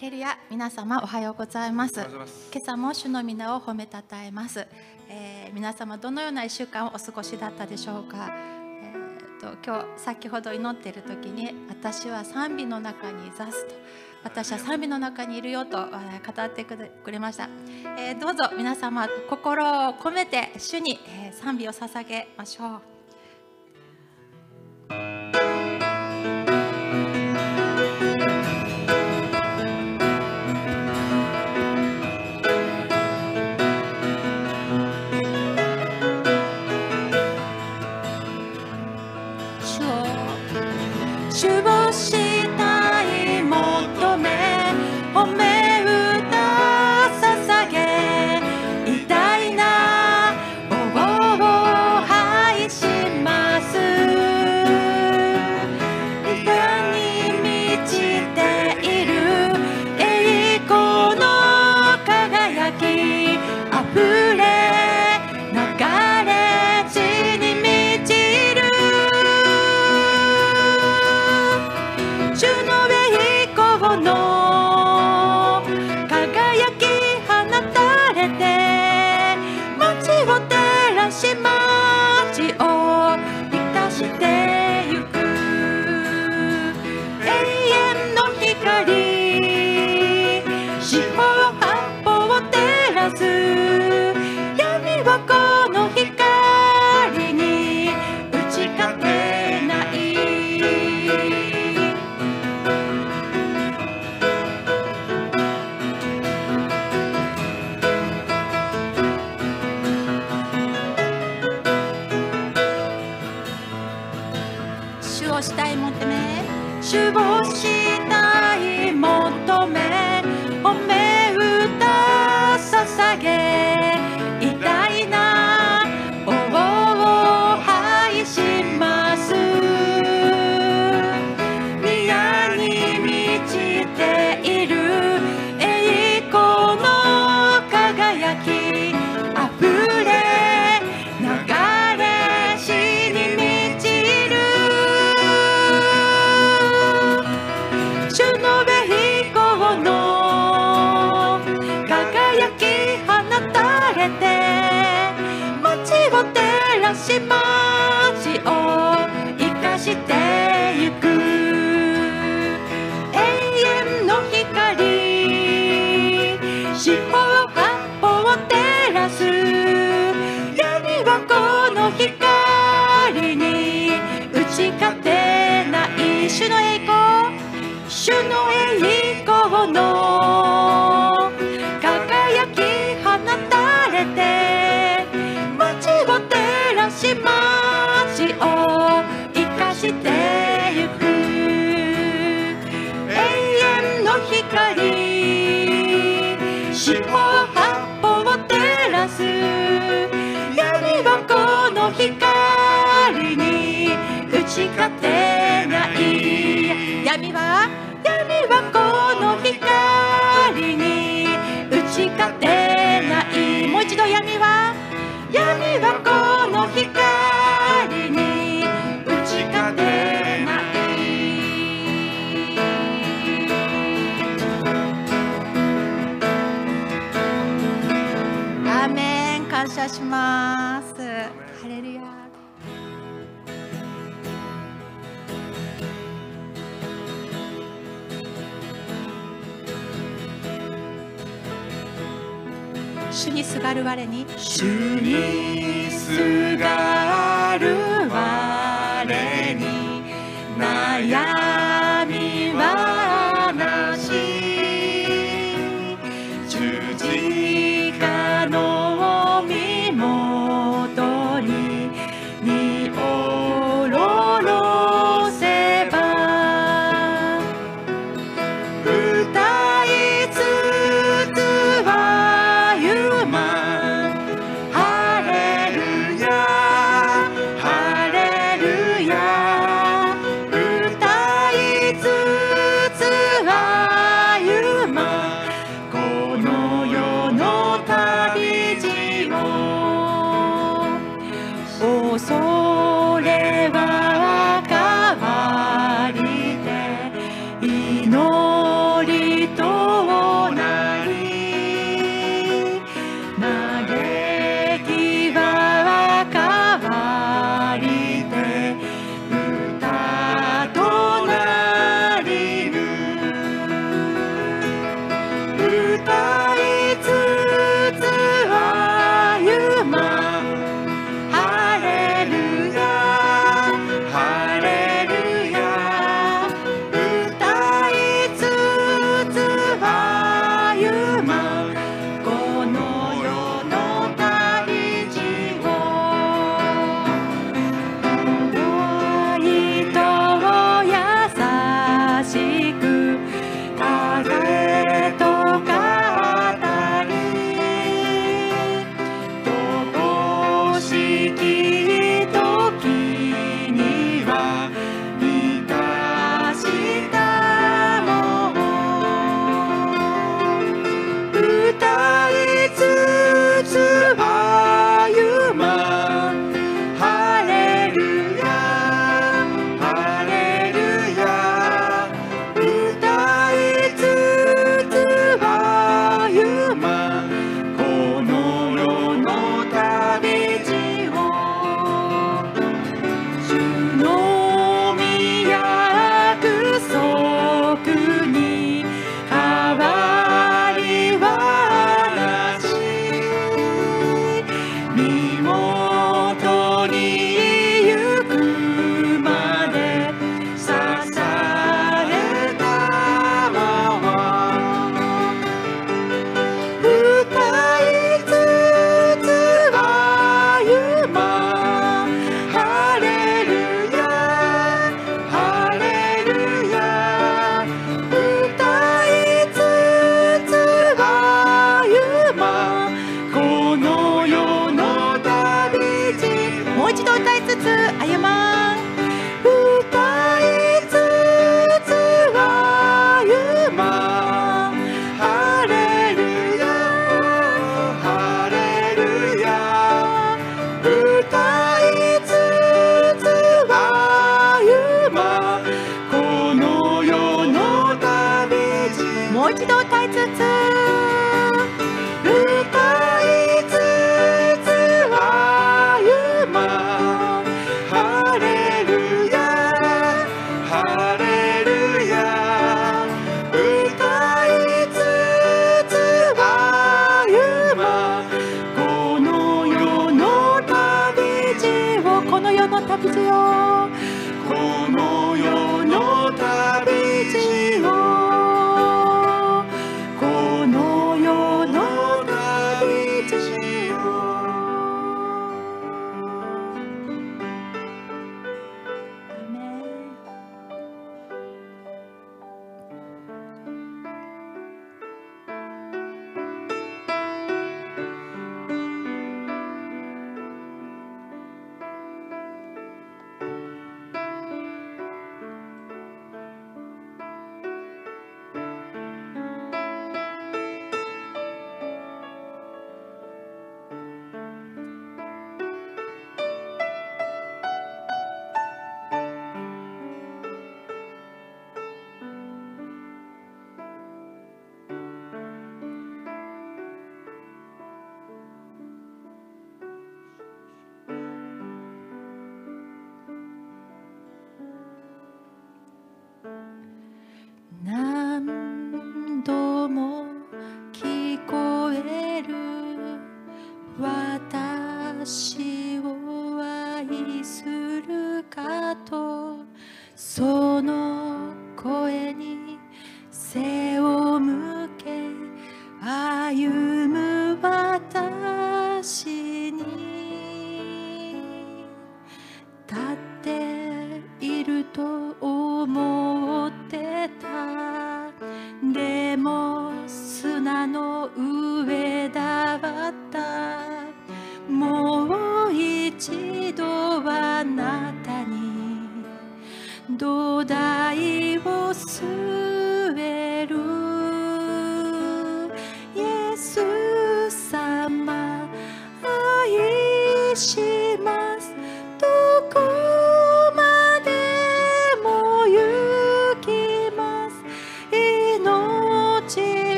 レルヤ皆様おはようございます。今朝も主の皆を褒めたたえます、えー、皆様どのような1週間をお過ごしだったでしょうか、えーと、今日先ほど祈っている時に私は賛美の中に座すと。私は賛美の中にいるよと語ってくれました、えー、どうぞ皆様心を込めて主に賛美を捧げましょう。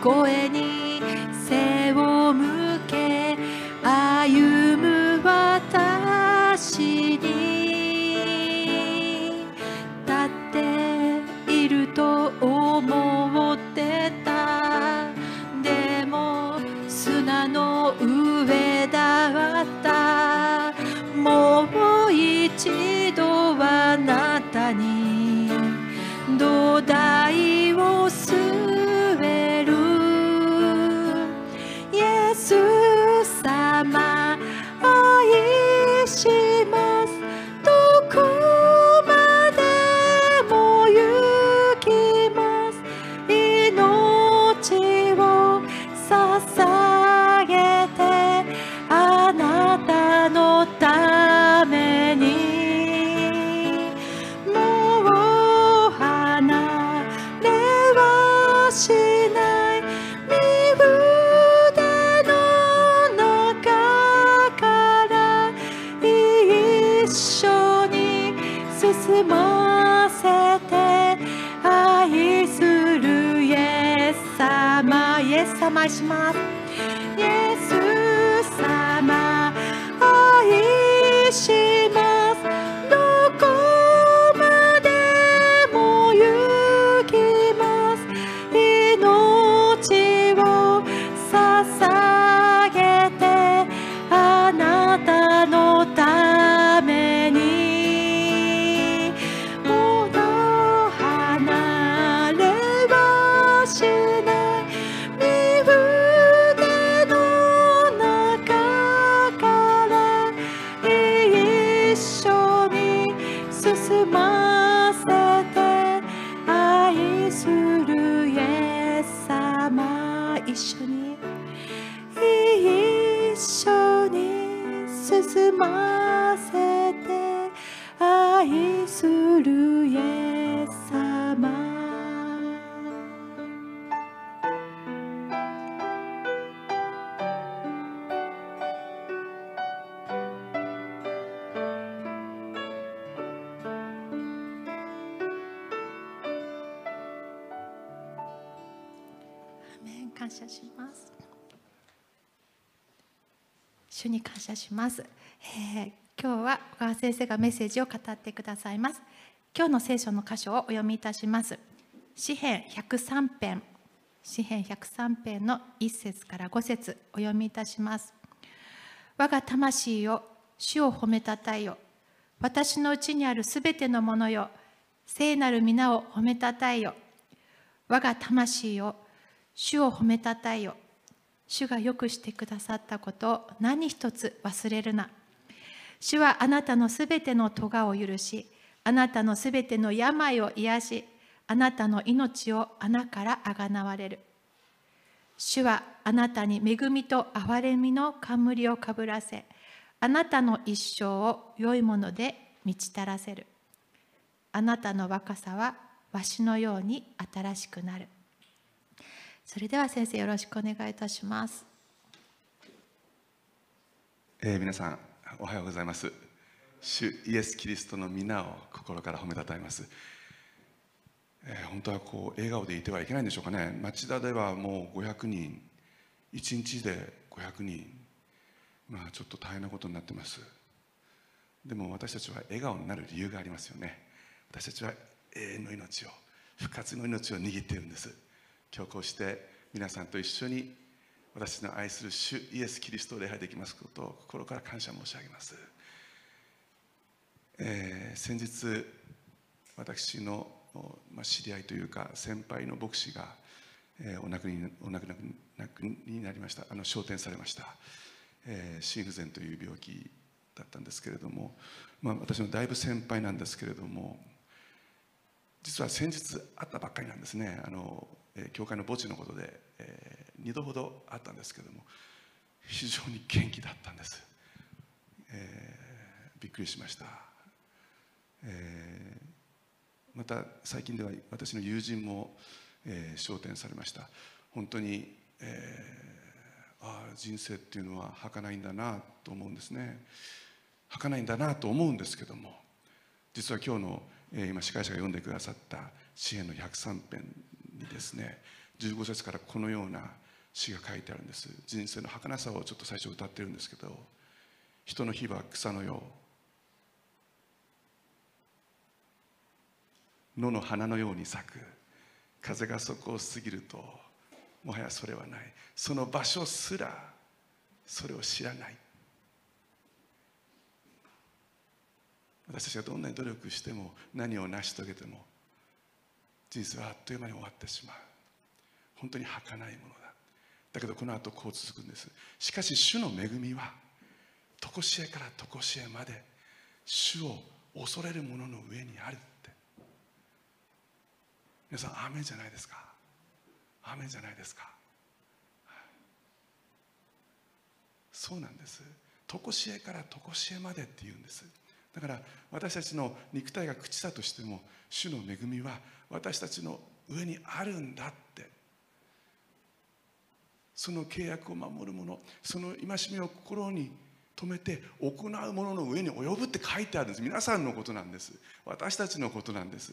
声に背を向け謝します。主に感謝します、えー今日は小川先生がメッセージを語ってくださいます。今日の聖書の箇所をお読みいたします。詩編103編。詩編103編の1節から5節。お読みいたします。我が魂よ主を褒めたたえよ。私のうちにあるすべてのものよ。聖なる皆を褒めたたえよ。我が魂よ主を褒めたたえよ。主がよくしてくださったことを何一つ忘れるな。主はあなたのすべての咎を許しあなたのすべての病を癒しあなたの命を穴からあがなわれる。主はあなたに恵みと憐れみの冠をかぶらせあなたの一生を良いもので満ち足らせる。あなたの若さはわしのように新しくなる。それでは先生よろしくお願いいたします。えー皆さんおはようございます。主イエス・キリストの皆を心から褒めたたえます、えー本当はこう笑顔でいてはいけないんでしょうかね。町田ではもう500人1日で500人。まあちょっと大変なことになってます。でも私たちは笑顔になる理由がありますよね。私たちは永遠の命を復活の命を握っているんです。今日こうして皆さんと一緒に私の愛する主イエス・キリストを礼拝できますことを心から感謝申し上げます、えー先日私の、まあ、知り合いというか先輩の牧師が、えーお亡くにお亡くなくになりました。あの昇天されました、えー心不全という病気だったんですけれども、まあ、私のだいぶ先輩なんですけれども実は先日会ったばっかりなんですね。あの、教会の墓地のことで、え2度ほど会ったんですけども非常に元気だったんです、えーびっくりしました、えーまた最近では私の友人も、えー昇天されました。本当に、えーああ人生っていうのは儚いんだなと思うんですね。儚いんだなと思うんですけども実は今日の、えー今司会者が読んでくださった詩篇の103編にですね。15節からこのような詩が書いてあるんです。人生の儚さをちょっと最初歌ってるんですけど人の日は草のよう。野の花のように咲く。風がそこを過ぎるともはやそれはない。その場所すらそれを知らない。私たちがどんなに努力しても何を成し遂げても人生はあっという間に終わってしまう。本当に儚いものだ。だけどこの後こう続くんです。しかし主の恵みは常しえから常しえまで主を恐れる者の上にあるって。皆さんアーメンじゃないですか。アーメンじゃないですか。そうなんです。常しえから常しえまでって言うんです。だから私たちの肉体が朽ちたとしても主の恵みは私たちの上にあるんだって。その契約を守る者その戒めを心に留めて行う者の上に及ぶって書いてあるんです。皆さんのことなんです。私たちのことなんです。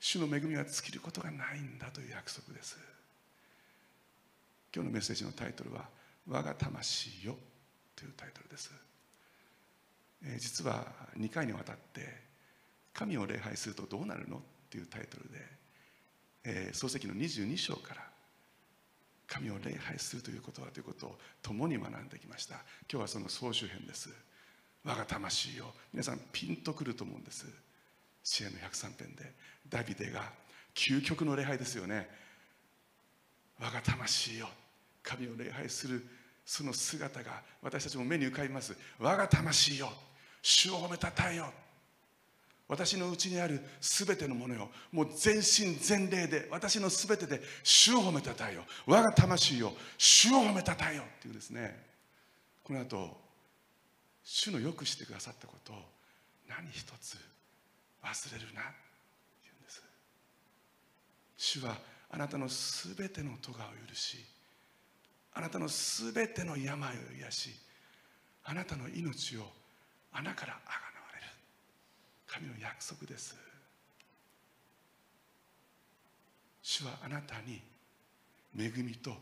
主の恵みは尽きることがないんだという約束です。今日のメッセージのタイトルは「我が魂よ」というタイトルです、実は2回にわたって「神を礼拝するとどうなるの?」っていうタイトルで、えー創世記の22章から神を礼拝するということはということを共に学んできました。今日はその総集編です。我が魂よ皆さんピンとくると思うんです。支援の103編でダビデが究極の礼拝ですよね。我が魂よ神を礼拝するその姿が私たちも目に浮かびます。我が魂よ主を褒めたたえよ私のうちにあるすべてのものよ。もう全身全霊で私のすべてで主を褒めたたえよ我が魂よ主を褒めたたえよっていうですね。この後主のよくしてくださったことを何一つ忘れるな。って言うんです。主はあなたのすべての咎を許しあなたのすべての病を癒しあなたの命を穴からあがなわれる。神の約束です。主はあなたに恵みと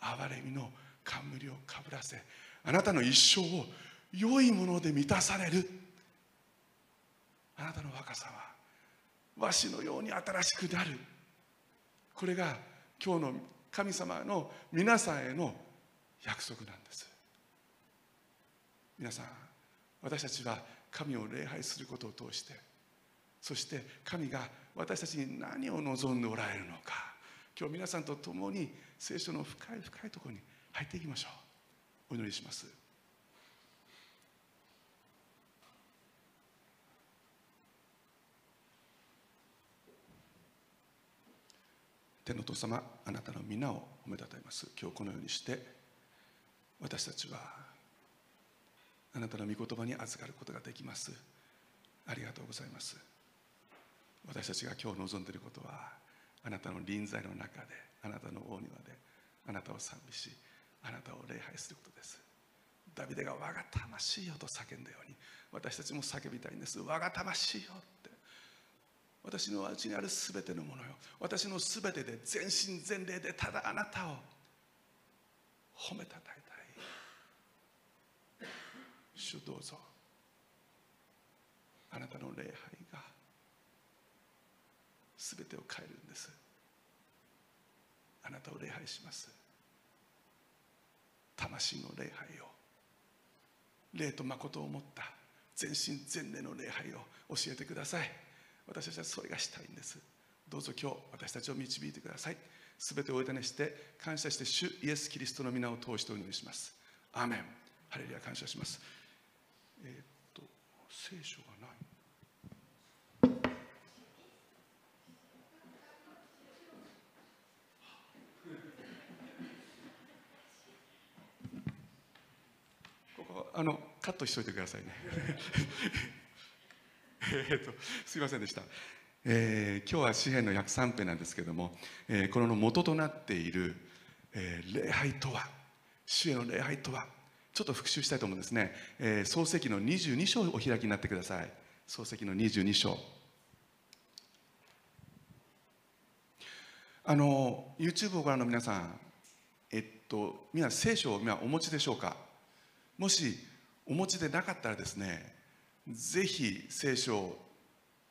憐れみの冠をかぶらせあなたの一生を良いもので満たされる。あなたの若さは和紙のように新しくなる。これが今日の神様の皆さんへの約束なんです。皆さん私たちは神を礼拝することを通してそして神が私たちに何を望んでおられるのか。今日皆さんと共に聖書の深い深いところに入っていきましょう。お祈りします。天の父様あなたの皆を褒めたたえます。今日このようにして私たちはあなたの御言葉に預かることができます。ありがとうございます。私たちが今日望んでいることはあなたの臨在の中であなたの大庭であなたを賛美しあなたを礼拝することです。ダビデが我が魂よと叫んだように私たちも叫びたいんです。我が魂よって。私のうちにあるすべてのものよ。私のすべてで全身全霊でただあなたを褒めたたい主どうぞ。あなたの礼拝がすべてを変えるんです。あなたを礼拝します。魂の礼拝を。霊と誠を持った全身全霊の礼拝を教えてください。私たちはそれがしたいんです。どうぞ今日私たちを導いてください。すべてをお委ねして感謝して主イエス・キリストの皆を通してお祈りします。アーメン。ハレルヤ感謝します。えー、っと聖書がない。ここあのカットしといてくださいね。えっとすいませんでした、えー、今日は詩篇の約3編なんですけれども、えー、この元となっている、えー、礼拝とは主への礼拝とはちょっと復習したいと思うんですね、えー、創世記の22章をお開きになってください。創世記の22章。あの YouTube をご覧の皆さんえっと皆聖書を今お持ちでしょうか？もしお持ちでなかったらですねぜひ聖書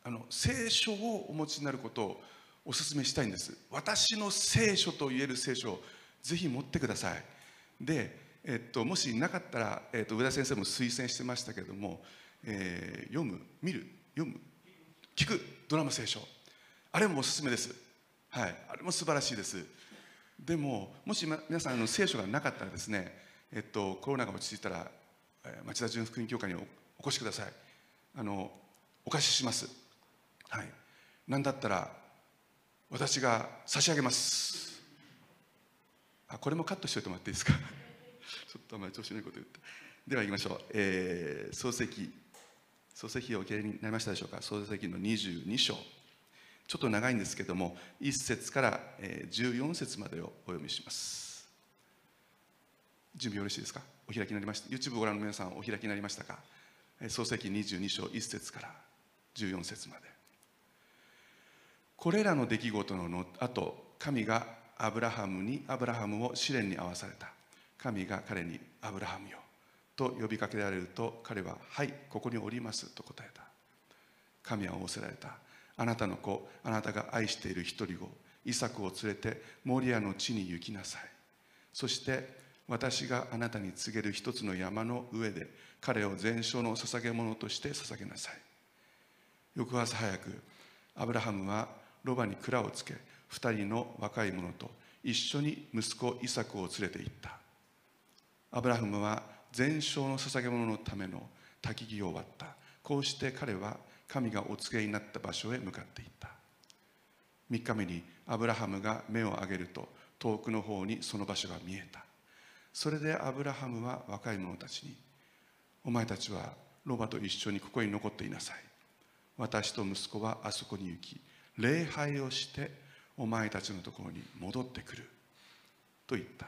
あの聖書をお持ちになることをお勧めしたいんです。私の聖書と言える聖書をぜひ持ってください。で、えっと、もしなかったら、えっと、上田先生も推薦してましたけれども、えー、読む見る読む聞くドラマ聖書。あれもおすすめです。はい。あれも素晴らしいです。でももし皆さんの聖書がなかったらですねえっとコロナが落ち着いたら町田純福音教会にお越しください。あのお貸しします。はい。何だったら私が差し上げます。あこれもカットしておいてもらっていいですか？ちょっとあまり調子のいいこと言って。では行きましょう、えー、漱石漱石をお受けになりましたでしょうか？漱石の22章。ちょっと長いんですけども1節から14節までをお読みします。準備よろしいですか？お開きになりました。YouTube をご覧の皆さんお開きになりましたか？創世記22章1節から14節まで。これらの出来事の後神がアブラハムにアブラハムを試練に合わされた。神が彼に「アブラハムよ」と呼びかけられると彼は「はいここにおります」と答えた。神は仰せられた。あなたの子あなたが愛している一人子イサクを連れてモリアの地に行きなさい。そして私があなたに告げる一つの山の上で彼を全焼の捧げ物として捧げなさい。翌朝早くアブラハムはロバに蔵をつけ二人の若い者と一緒に息子イサクを連れて行った。アブラハムは全焼の捧げ物のための焚き木を割った。こうして彼は神がお告げになった場所へ向かっていった。3日目にアブラハムが目を上げると遠くの方にその場所が見えた。それでアブラハムは若い者たちにお前たちはロバと一緒にここに残っていなさい。私と息子はあそこに行き礼拝をしてお前たちのところに戻ってくる。と言った。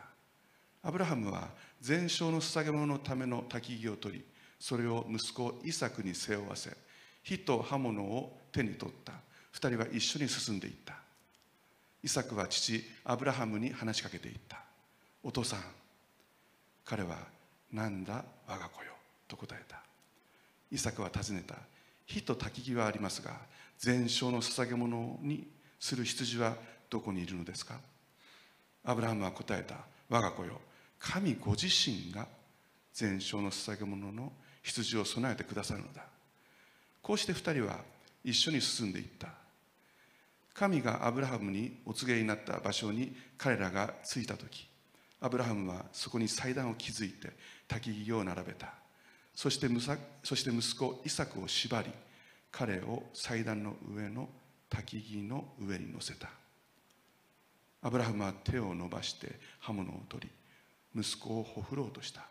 アブラハムは全焼の捧げ物のための焚き木を取りそれを息子イサクに背負わせ火と刃物を手に取った。二人は一緒に進んでいった。イサクは父アブラハムに話しかけていった。お父さん彼はなんだ我が子よ？と答えた。イサクは尋ねた。火と焚き木はありますが全焼の捧げ物にする羊はどこにいるのですか？アブラハムは答えた。我が子よ。神ご自身が全焼の捧げ物の羊を備えてくださるのだ。こうして二人は一緒に進んでいった。神がアブラハムにお告げになった場所に彼らが着いた時アブラハムはそこに祭壇を築いて焚き木を並べた。そしてそして息子イサクを縛り彼を祭壇の上の焚き木の上に乗せた。アブラハムは手を伸ばして刃物を取り息子をほふろうとした。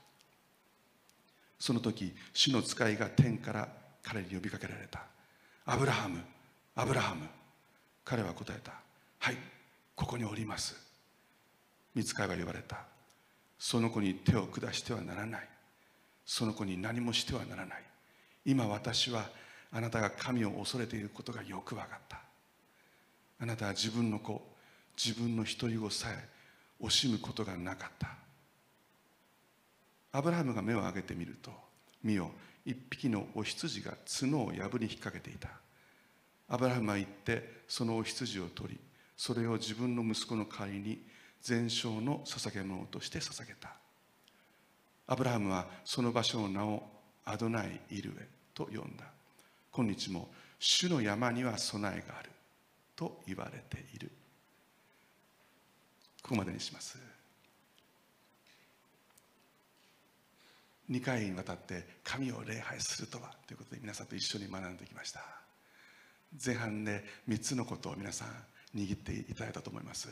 その時主の使いが天から彼に呼びかけられた。アブラハムアブラハム。彼は答えた。はいここにおります。見つかいは言われた。その子に手を下してはならない。その子に何もしてはならない。今私はあなたが神を恐れていることがよく分かった。あなたは自分の子自分の独り子さえ惜しむことがなかった。アブラハムが目を上げてみると見よ一匹のお羊が角を破り引っ掛けていた。アブラハムは行ってそのお羊を取りそれを自分の息子の代わりに全焼の捧げ物として捧げた。アブラハムはその場所の名をアドナイ・イルエと呼んだ。今日も主の山には備えがあると言われている。ここまでにします。2回にわたって神を礼拝するとはということで皆さんと一緒に学んできました。前半で3つのことを皆さん握っていただいたと思います。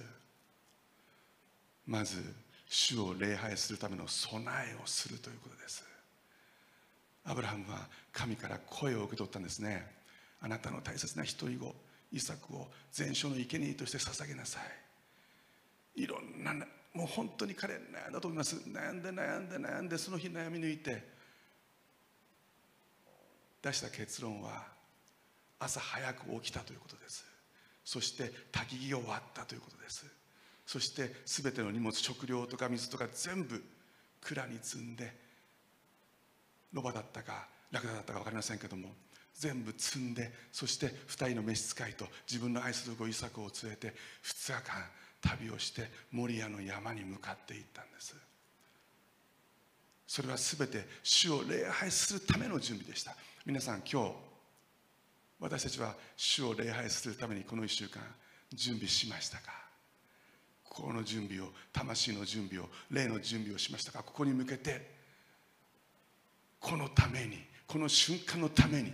まず主を礼拝するための備えをするということです。アブラハムは神から声を受け取ったんですね。あなたの大切な独り子イサクを全焼の生贄として捧げなさい。いろんなもう本当に彼悩んだと思います。悩んで悩んで悩んでその日悩み抜いて出した結論は朝早く起きたということです。そして焚き木を割ったということです。そして全ての荷物食料とか水とか全部蔵に積んでロバだったかラクダだったか分かりませんけども全部積んでそして2人の召使いと自分の愛する子イサクを連れて2日間旅をしてモリアの山に向かっていったんです。それは全て主を礼拝するための準備でした。皆さん今日私たちは主を礼拝するためにこの1週間準備しましたか？心の準備を魂の準備を霊の準備をしましたか？ここに向けてこのためにこの瞬間のために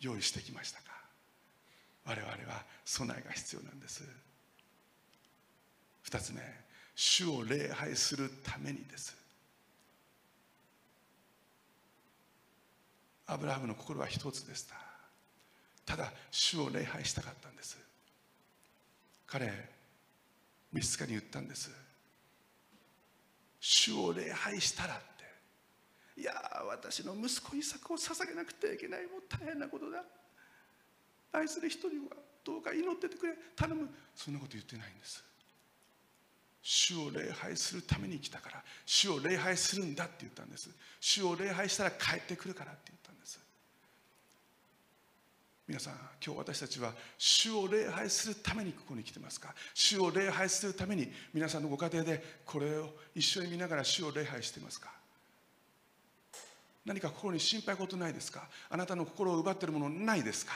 用意してきましたか？我々は備えが必要なんです。2つ目主を礼拝するためにです。アブラハムの心は一つでした。ただ主を礼拝したかったんです。彼召使に言ったんです。主を礼拝したらって。いや私の息子イサクを捧げなくてはいけないもう大変なことだ。愛する人はどうか祈っててくれ。頼む。そんなこと言ってないんです。主を礼拝するために来たから主を礼拝するんだって言ったんです。主を礼拝したら帰ってくるからって言ったんです。皆さん今日私たちは主を礼拝するためにここに来てますか？主を礼拝するために皆さんのご家庭でこれを一緒に見ながら主を礼拝してますか？何か心に心配事ないですか？あなたの心を奪っているものないですか？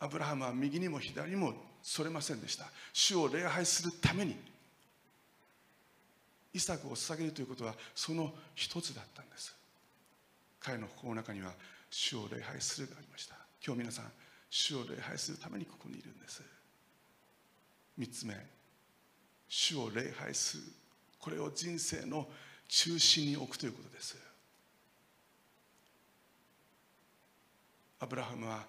アブラハムは右にも左にもそれませんでした。主を礼拝するためにイサクを捧げるということはその一つだったんです。彼の心の中には主を礼拝するがありました。今日皆さん主を礼拝するためにここにいるんです。三つ目主を礼拝する。これを人生の中心に置くということです。アブラハムは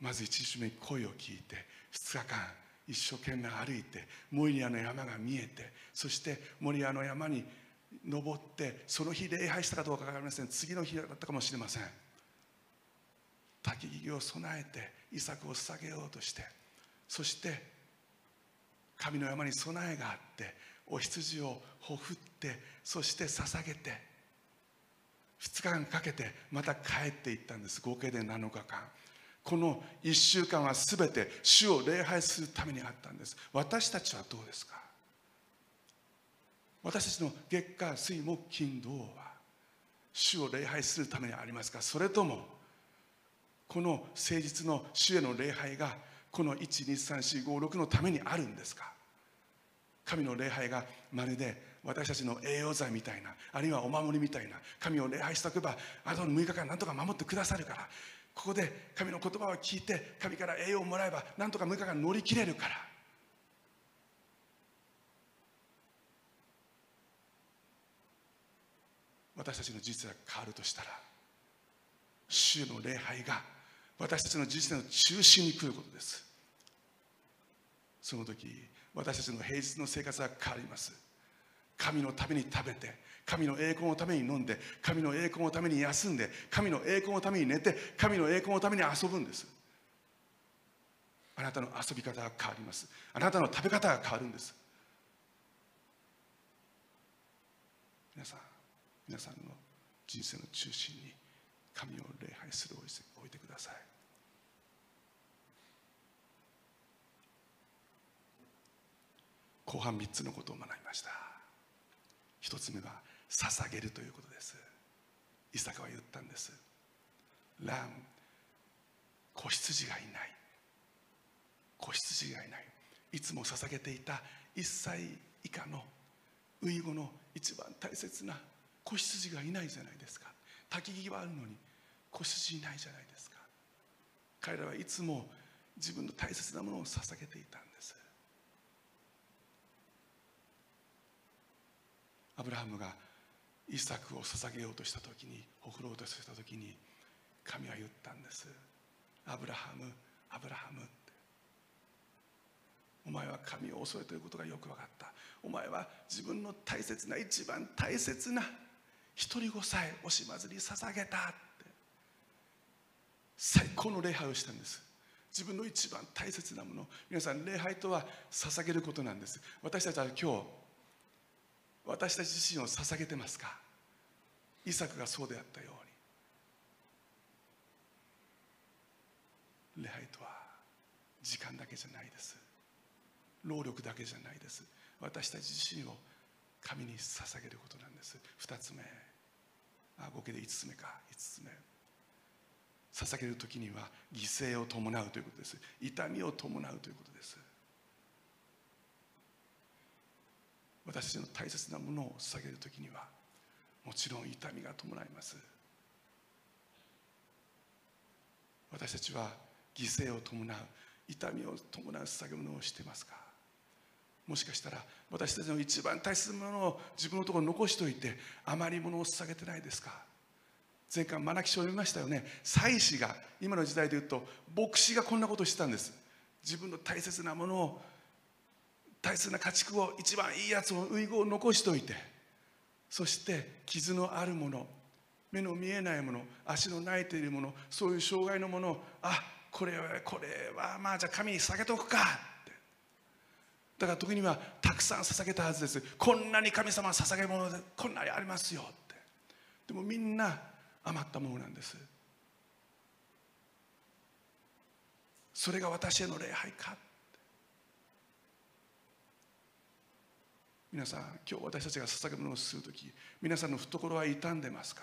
まず一日目に声を聞いて2日間一生懸命歩いてモイリアの山が見えてそしてモリアの山に登ってその日礼拝したかどうか分かりません。次の日だったかもしれません。焚き木を備えてイサクを捧げようとしてそして神の山に備えがあってお羊をほふってそして捧げて2日間かけてまた帰っていったんです。合計で7日間。この1週間は全て主を礼拝するためにあったんです。私たちはどうですか？私たちの月下水木金土は主を礼拝するためにありますか？それともこの誠実の主への礼拝がこの123456のためにあるんですか？神の礼拝がまるで私たちの栄養剤みたいなあるいはお守りみたいな神を礼拝しておけばあとの6日間なんとか守ってくださるからここで神の言葉を聞いて神から栄養をもらえばなんとか6日間乗り切れるから。私たちの人生が変わるとしたら主の礼拝が私たちの人生の中心に来ることです。その時私たちの平日の生活は変わります。神のために食べて神の栄光のために飲んで神の栄光のために休んで神の栄光のために寝て神の栄光のために遊ぶんです。あなたの遊び方が変わります。あなたの食べ方が変わるんです。皆さん皆さんの人生の中心に神を礼拝する置いてください。後半3つのことを学びました。1つ目は捧げるということです。イサクは言ったんです。ラン子羊がいない。子羊がいない。いつも捧げていた1歳以下の初子の一番大切な子羊がいないじゃないですか。焚き木はあるのに子羊いないじゃないですか。彼らはいつも自分の大切なものを捧げていたんです。アブラハムがイサクを捧げようとした時にほふろうとした時に神は言ったんです。アブラハムアブラハム。お前は神を恐れていることがよく分かった。お前は自分の大切な一番大切な一人子さえ惜しまずに捧げたって。最高の礼拝をしたんです。自分の一番大切なもの。皆さん礼拝とは捧げることなんです。私たちは今日私たち自身を捧げてますか？イサクがそうであったように。礼拝とは時間だけじゃないです。労力だけじゃないです。私たち自身を神に捧げることなんです。2つ目。あ合計で5つ目か。5つ目。捧げる時には犠牲を伴うということです。痛みを伴うということです。私たちの大切なものを捧げる時にはもちろん痛みが伴います。私たちは犠牲を伴う痛みを伴う捧げ物をしてますか？もしかしたら私たちの一番大切なものを自分のところに残しておいて余り物を捧げてないですか？前回マナキ書を読みましたよね。祭司が今の時代で言うと牧師がこんなことをしてたんです。自分の大切なものを大切な家畜を一番いいやつを遺言を残しておいてそして傷のあるもの目の見えないもの足の泣いているものそういう障害のものをあこれはこれはまあじゃあ神に下げとくかって。だから時にはたくさん捧げたはずです。こんなに神様捧げ物でこんなにありますよって。でもみんな余ったものなんです。それが私への礼拝か。皆さん今日私たちが捧げ物をする時皆さんの懐は傷んでますか？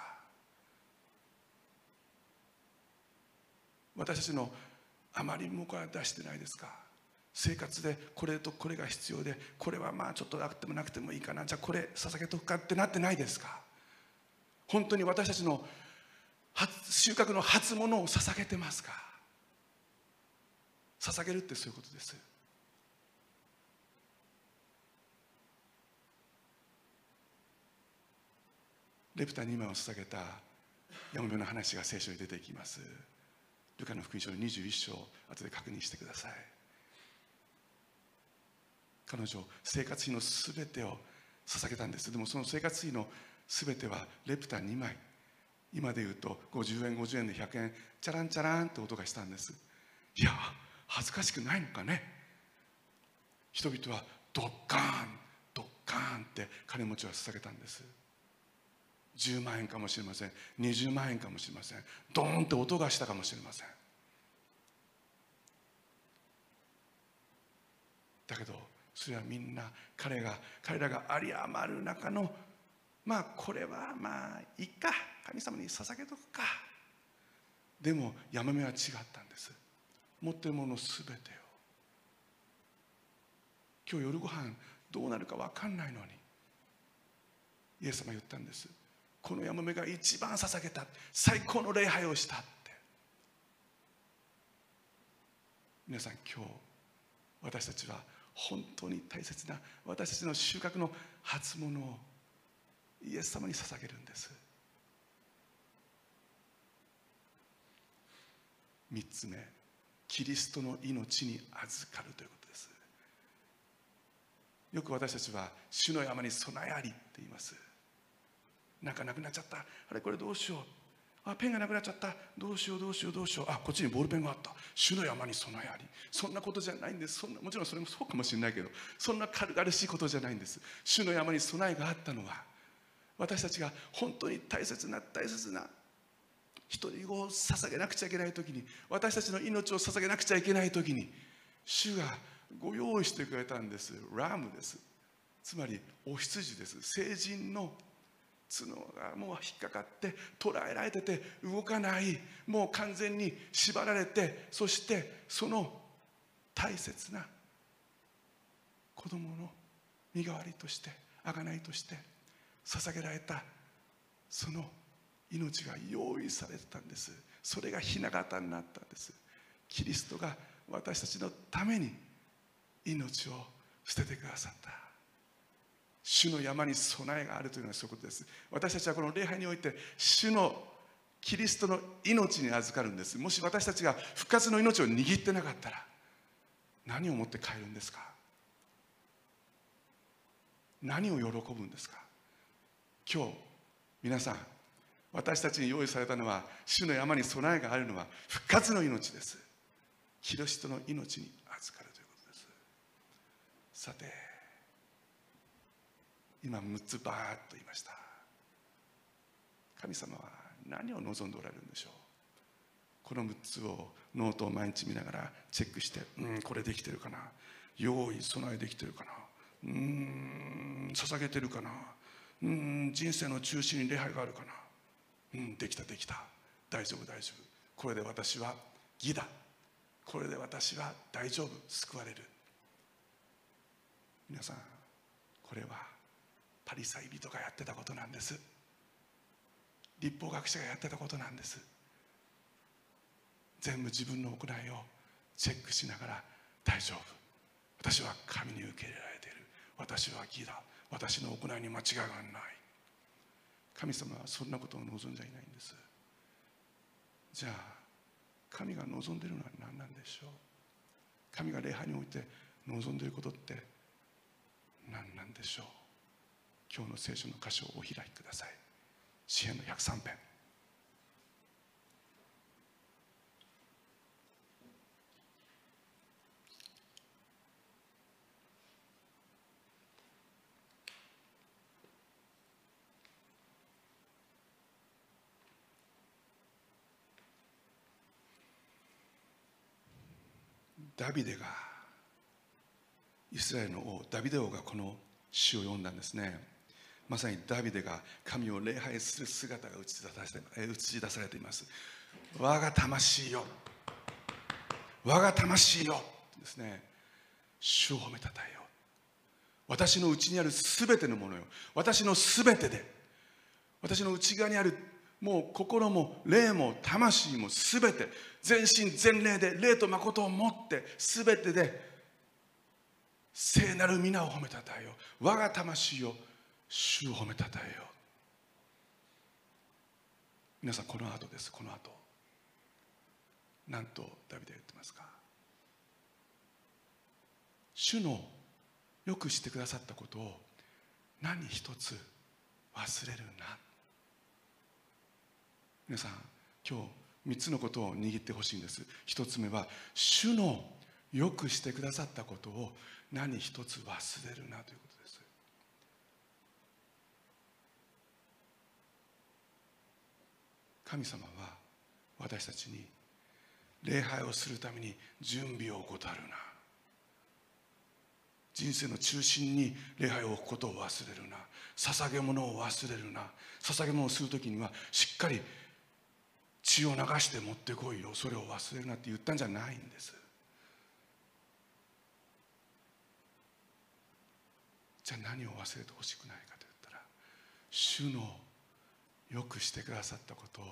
私たちのあまり向こうは出してないですか？生活でこれとこれが必要でこれはまあちょっとなくてもなくてもいいかなじゃあこれ捧げとくかってなってないですか？本当に私たちの収穫の初物を捧げてますか？捧げるってそういうことです。レプタ2枚を捧げたヤモメの話が聖書に出てきます。ルカの福音書の21章後で確認してください。彼女生活費のすべてを捧げたんです。でもその生活費のすべてはレプタ2枚。今で言うと50円50円で100円チャランチャランって音がしたんです。いや恥ずかしくないのかね。人々はドッカーンドッカーンって金持ちは捧げたんです。10万円かもしれません。20万円かもしれません。ドーンって音がしたかもしれません。だけどそれはみんな彼が彼らが有り余る中のまあこれはまあいいか。神様に捧げとくか。でもヤマメは違ったんです。持ってるもの全てを。今日夜ご飯どうなるか分かんないのに。イエス様言ったんです。このヤマメが一番捧げた。最高の礼拝をしたって。皆さん今日私たちは本当に大切な私たちの収穫の初物をイエス様に捧げるんです。三つ目。キリストの命に預かるということです。よく私たちは主の山に備えありって言います。なんかなくなっちゃった。あれこれどうしよう。あペンがなくなっちゃった。どうしようどうしようどうしよう。あこっちにボールペンがあった。主の山に備えあり。そんなことじゃないんです。そんなもちろんそれもそうかもしれないけどそんな軽々しいことじゃないんです。主の山に備えがあったのは私たちが本当に大切な大切な一人子を捧げなくちゃいけない時に私たちの命を捧げなくちゃいけない時に主がご用意してくれたんです。ラムです。つまりお羊です。成人の角がもう引っかかって捉えられてて動かない。もう完全に縛られてそしてその大切な子供の身代わりとして贖いとして捧げられたその命が用意されてたんです。それが雛形になったんです。キリストが私たちのために命を捨ててくださった。主の山に備えがあるというのはそういうことです。私たちはこの礼拝において主のキリストの命に預かるんです。もし私たちが復活の命を握ってなかったら何を持って帰るんですか？何を喜ぶんですか？今日皆さん私たちに用意されたのは主の山に備えがあるのは復活の命です。キリストの命に預かるということです。さて今6つバーッと言いました。神様は何を望んでおられるんでしょう？この6つをノートを毎日見ながらチェックしてうんこれできてるかな？用意備えできてるかな？うん捧げてるかな？うん人生の中心に礼拝があるかな？うんできたできた。大丈夫大丈夫。これで私は義だ。これで私は大丈夫。救われる。皆さんこれはパリサイ人がやってたことなんです。立法学者がやってたことなんです。全部自分の行いをチェックしながら大丈夫。私は神に受け入れられている。私は義だ。私の行いに間違いがない。神様はそんなことを望んじゃいないんです。じゃあ神が望んでいるのは何なんでしょう？神が礼拝において望んでいることって何なんでしょう？今日の聖書の箇所をお開きください。詩篇の103編。ダビデがイスラエルの王ダビデ王がこの詩を読んだんですね。まさにダビデが神を礼拝する姿が映し出され映し出されています。我が魂よ。我が魂よ。ですね。主を褒めたたえよ私のうちにあるすべてのものよ。私のすべてで。私の内側にあるもう心も霊も魂もすべて。全身全霊で霊と誠を持ってすべてで聖なる皆を褒めたたえよ我が魂よ。主を褒めたたえよう。皆さんこの後です。この後。なんとダビデは言ってますか。主のよくしてくださったことを何一つ忘れるな。皆さん今日3つのことを握ってほしいんです。一つ目は主のよくしてくださったことを何一つ忘れるなということです神様は私たちに礼拝をするために準備を怠るな。人生の中心に礼拝を置くことを忘れるな。捧げ物を忘れるな。捧げ物をする時にはしっかり血を流して持ってこいよ。それを忘れるなって言ったんじゃないんです。じゃあ何を忘れてほしくないかと言ったら主のよくしてくださったことを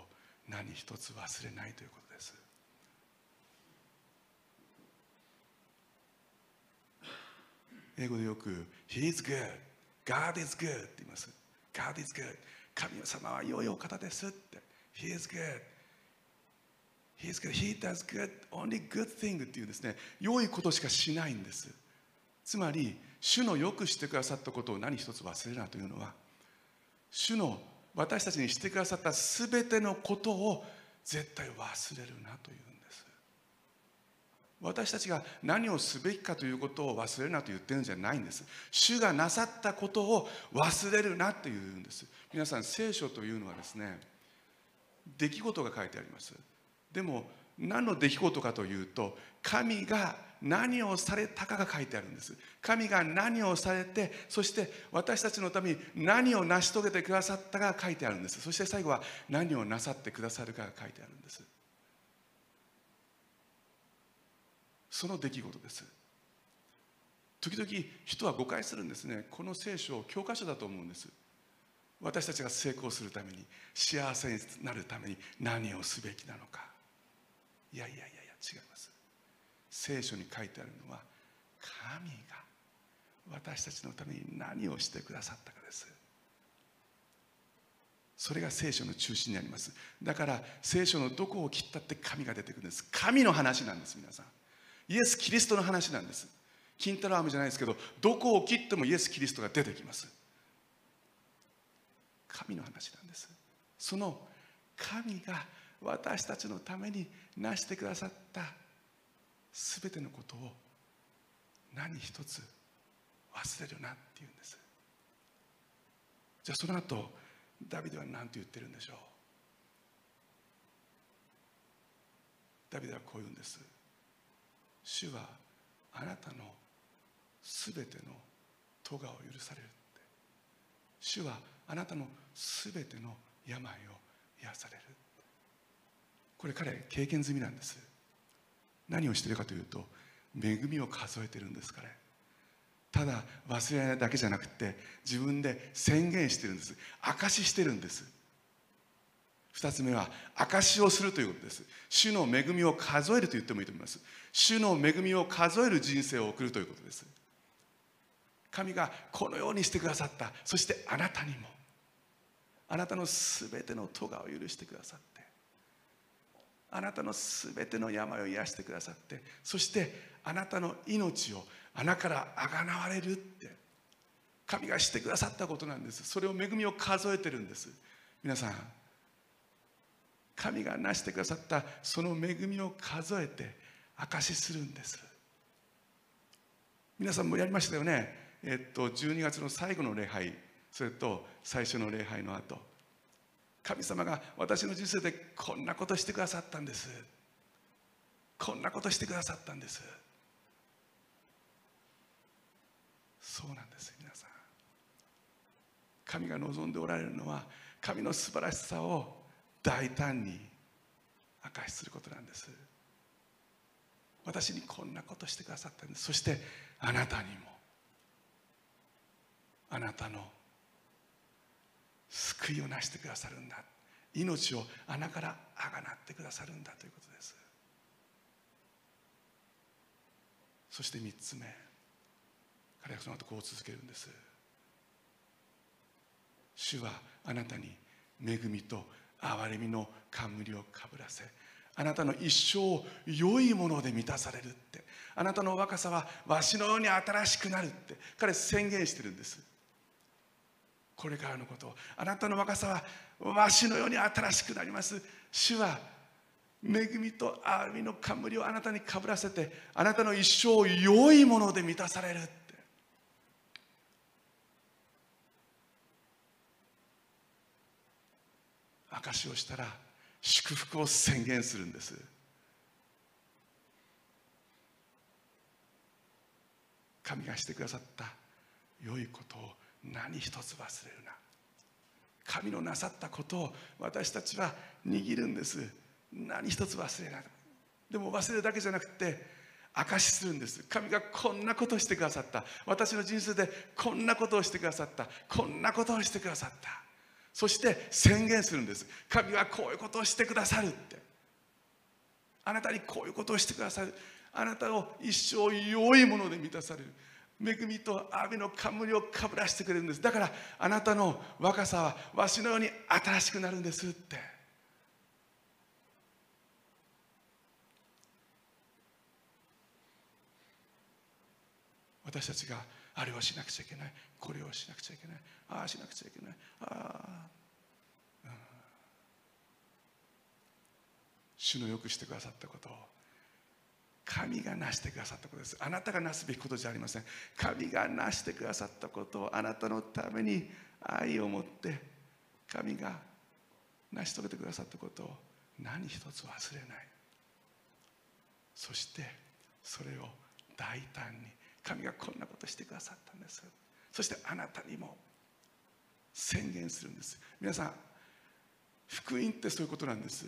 何一つ忘れないということです。英語でよく「He is good」「God is good」って言います。God is good. 神様は良いお方ですって。He is good. He is good. He does good. Only good thing っていうですね。良いことしかしないんです。つまり主のよくしてくださったことを何一つ忘れるなというのは主の私たちにしてくださった全てのことを絶対忘れるなというんです。私たちが何をすべきかということを忘れるなと言ってるんじゃないんです。主がなさったことを忘れるなというんです。皆さん聖書というのはですね出来事が書いてあります。でも何の出来事かというと神が何をされたかが書いてあるんです。神が何をされてそして私たちのために何を成し遂げてくださったかが書いてあるんです。そして最後は何をなさってくださるかが書いてあるんです。その出来事です。時々人は誤解するんですね。この聖書を教科書だと思うんです。私たちが成功するために幸せになるために何をすべきなのか。いやいやいやいや違います聖書に書いてあるのは神が私たちのために何をしてくださったかです。それが聖書の中心にあります。だから聖書のどこを切ったって神が出てくるんです。神の話なんです皆さん。イエス・キリストの話なんです。金太郎飴じゃないですけどどこを切ってもイエス・キリストが出てきます。神の話なんです。その神が私たちのために成してくださった全てのことを何一つ忘れるなっていうんです。じゃあその後ダビデは何て言ってるんでしょう？ダビデはこう言うんです。主はあなたの全ての咎を許されるって。主はあなたの全ての病を癒されるこれ彼経験済みなんです。何をしているかというと恵みを数えてるんです彼。ただ忘れないだけじゃなくて自分で宣言してるんです。証ししてるんです。二つ目は証しをするということです。主の恵みを数えると言ってもいいと思います。主の恵みを数える人生を送るということです。神がこのようにしてくださった。そしてあなたにも。あなたの全ての咎を許してくださって。あなたのすべての病を癒してくださってそしてあなたの命を穴からあがなわれるって神がしてくださったことなんです。それを恵みを数えてるんです。皆さん神が成してくださったその恵みを数えて証しするんです。皆さんもやりましたよね。えっと12月の最後の礼拝それと最初の礼拝の後。神様が私の人生でこんなことしてくださったんです。こんなことしてくださったんです。そうなんです皆さん。神が望んでおられるのは神の素晴らしさを大胆に明かしすることなんです。私にこんなことしてくださったんです。そしてあなたにも。あなたの救いをなしてくださるんだ。命を穴からあがなってくださるんだということです。そして3つ目。彼はその後こう続けるんです。主はあなたに恵みと憐れみの冠をかぶらせあなたの一生良いもので満たされるってあなたの若さはわしのように新しくなるって彼宣言してるんです。これからのこと。あなたの若さはわしのように新しくなります。主は恵みと憐れみの冠をあなたにかぶらせてあなたの一生を良いもので満たされるって。証をしたら祝福を宣言するんです。神がしてくださった良いことを何一つ忘れるな。神のなさったことを私たちは握るんです。何一つ忘れない。でも忘れるだけじゃなくて証しするんです。神がこんなことをしてくださった。私の人生でこんなことをしてくださった。こんなことをしてくださった。そして宣言するんです。神はこういうことをしてくださるって。あなたにこういうことをしてくださる。あなたを一生良いもので満たされる。恵みと雨の冠をかぶらしてくれるんです。だからあなたの若さはわしのように新しくなるんですって。私たちがあれをしなくちゃいけない。これをしなくちゃいけない。ああしなくちゃいけない。ああ、うん、主のよくしてくださったことを神が成してくださったことです。あなたがなすべきことじゃありません。神が成してくださったことをあなたのために愛を持って神が成し遂げてくださったことを何一つ忘れない。そしてそれを大胆に神がこんなことしてくださったんです。そしてあなたにも宣言するんです。皆さん福音ってそういうことなんです。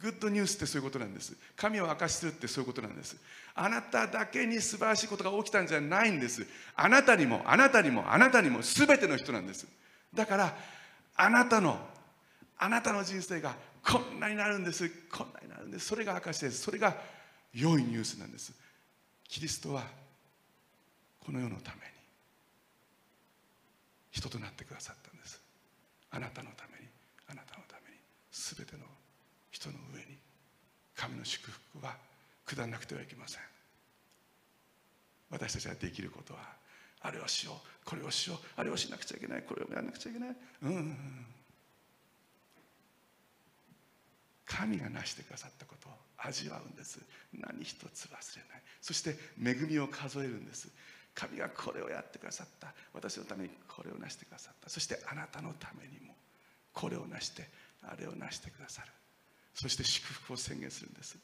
グッドニュースってそういうことなんです。神を明かしするってそういうことなんです。あなただけに素晴らしいことが起きたんじゃないんです。あなたにもあなたにもあなたにも全ての人なんです。だからあなたのあなたの人生がこんなになるんです。こんなになるんです。それが証ですそれが良いニュースなんです。キリストはこの世のために人となってくださったんです。あなたのためにあなたのために全ての人の上に神の祝福は下らなくてはいけません。私たちができることはあれをしようこれをしようあれをしなくちゃいけないこれをやらなくちゃいけない。うん、神が成してくださったことを味わうんです。何一つ忘れない。そして恵みを数えるんです。神がこれをやってくださった。私のためにこれを成してくださった。そしてあなたのためにもこれを成してあれを成してくださる。そして祝福を宣言するんです。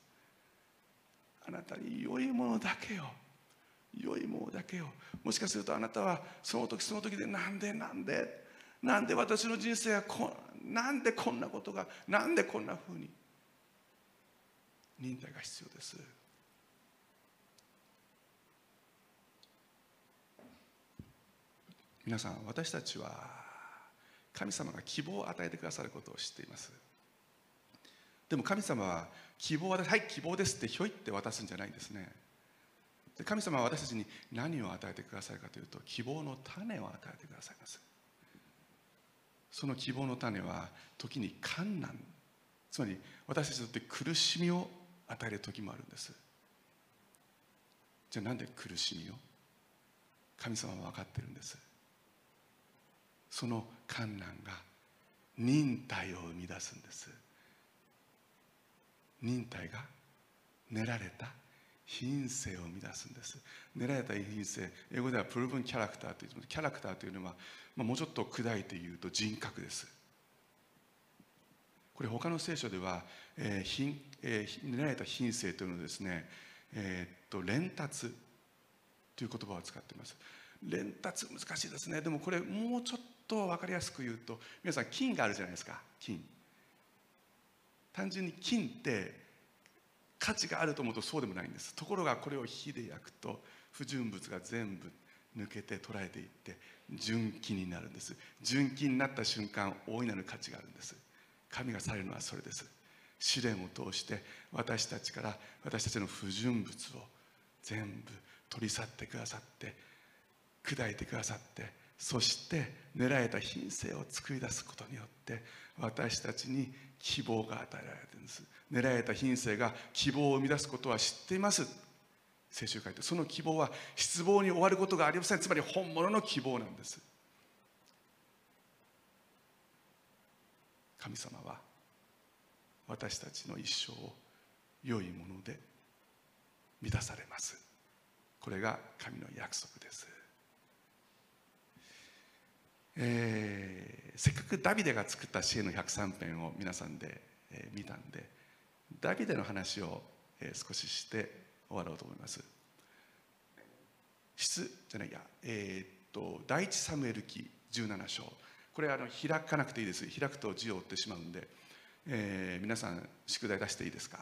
あなたに良いものだけを良いものだけを。もしかするとあなたはその時その時でなんでなんでなんで私の人生はこなんでこんなことがなんでこんなふうに忍耐が必要です。皆さん私たちは神様が希望を与えてくださることを知っています。でも神様は希望を与えはい希望ですってひょいって渡すんじゃないんですね。で神様は私たちに何を与えてくださるかというと希望の種を与えてくださいます。その希望の種は時に困難つまり私たちにとって苦しみを与える時もあるんです。じゃあなんで苦しみを？神様は分かってるんです。その観難が忍耐を生み出すんです。忍耐が練られた品性を生み出すんです。練られた品性。英語ではプルブンキャラクターというキャラクターというのは、まあ、もうちょっと砕いて言うと人格です。これ他の聖書では、えー品えー、練られた品性というのをですね、えー、っと連達という言葉を使っています。連達難しいですね。でもこれもうちょっと分かりやすく言うと皆さん金があるじゃないですか。金。単純に金って価値があると思うとそうでもないんです。ところがこれを火で焼くと不純物が全部抜けて捉えていって純金になるんです。純金になった瞬間大いなる価値があるんです。神がされるのはそれです。試練を通して私たちから私たちの不純物を全部取り去ってくださって砕いてくださってそして狙えた品性を作り出すことによって私たちに希望が与えられているんです。狙えた品性が希望を生み出すことは知っています。聖書を書いてその希望は失望に終わることがありません。つまり本物の希望なんです。神様は私たちの一生を良いもので満たされます。これが神の約束です。えー、せっかくダビデが作った詩への103編を皆さんで、えー、見たんでダビデの話を、えー、少しして終わろうと思います。質じゃないやえー、っと第一サムエル記17章。これあの開かなくていいです。開くと字を追ってしまうんで、えー、皆さん宿題出していいですか？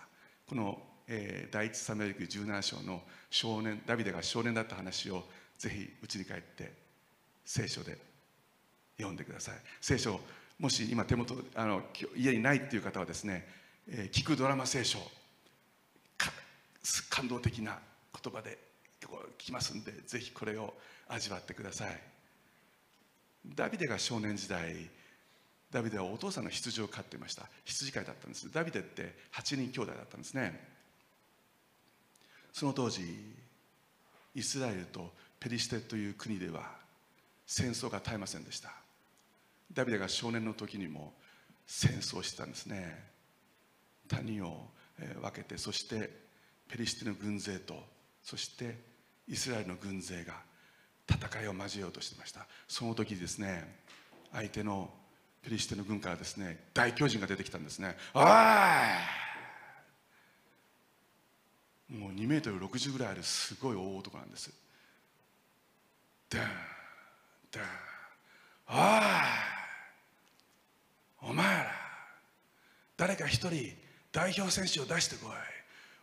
この、えー、第一サムエル記17章の少年ダビデが少年だった話をぜひ家に帰って聖書で読んでください。聖書もし今手元あの家にないっていう方はですね、えー、聞くドラマ聖書感動的な言葉で聞きますんでぜひこれを味わってください。ダビデが少年時代ダビデはお父さんの羊を飼っていました。羊飼いだったんです。ダビデって8人兄弟だったんですね。その当時イスラエルとペリシテという国では戦争が絶えませんでした。ダビデが少年の時にも戦争してたんですね。谷を分けてそしてペリシテの軍勢とそしてイスラエルの軍勢が戦いを交えようとしてました。その時ですね相手のペリシテの軍からですね大巨人が出てきたんですね。おい！もう2メートル60ぐらいあるすごい大男なんです。ダンダンおい！お前ら誰か一人代表選手を出してこい。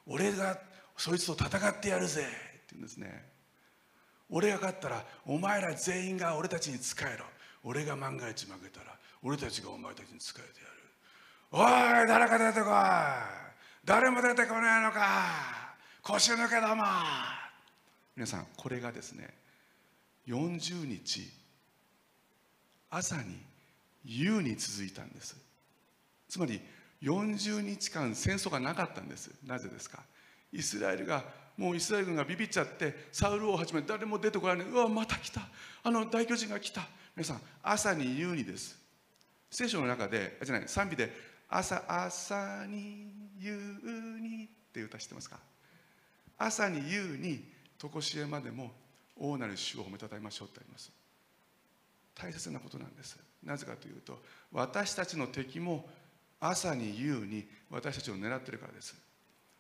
俺がそいつと戦ってやるぜ。って言うんですね。俺が勝ったらお前ら全員が俺たちに仕えろ。俺が万が一負けたら俺たちがお前たちに仕えてやる。おい誰か出てこい。誰も出てこないのか。腰抜けだも皆さんこれがですね40日朝に優に続いたんです。つまり40日間戦争がなかったんです。なぜですか？イスラエルがもうイスラエル軍がビビっちゃってサウル王をはじめ誰も出てこられない。うわまた来た。あの大巨人が来た。皆さん朝に優にです。聖書の中でじゃない賛美で朝朝に優にって歌知ってますか？朝に優に常しえまでも大なる主を褒めたたえましょうってあります。大切なことなんです。なぜかというと私たちの敵も朝に夕に私たちを狙ってるからです。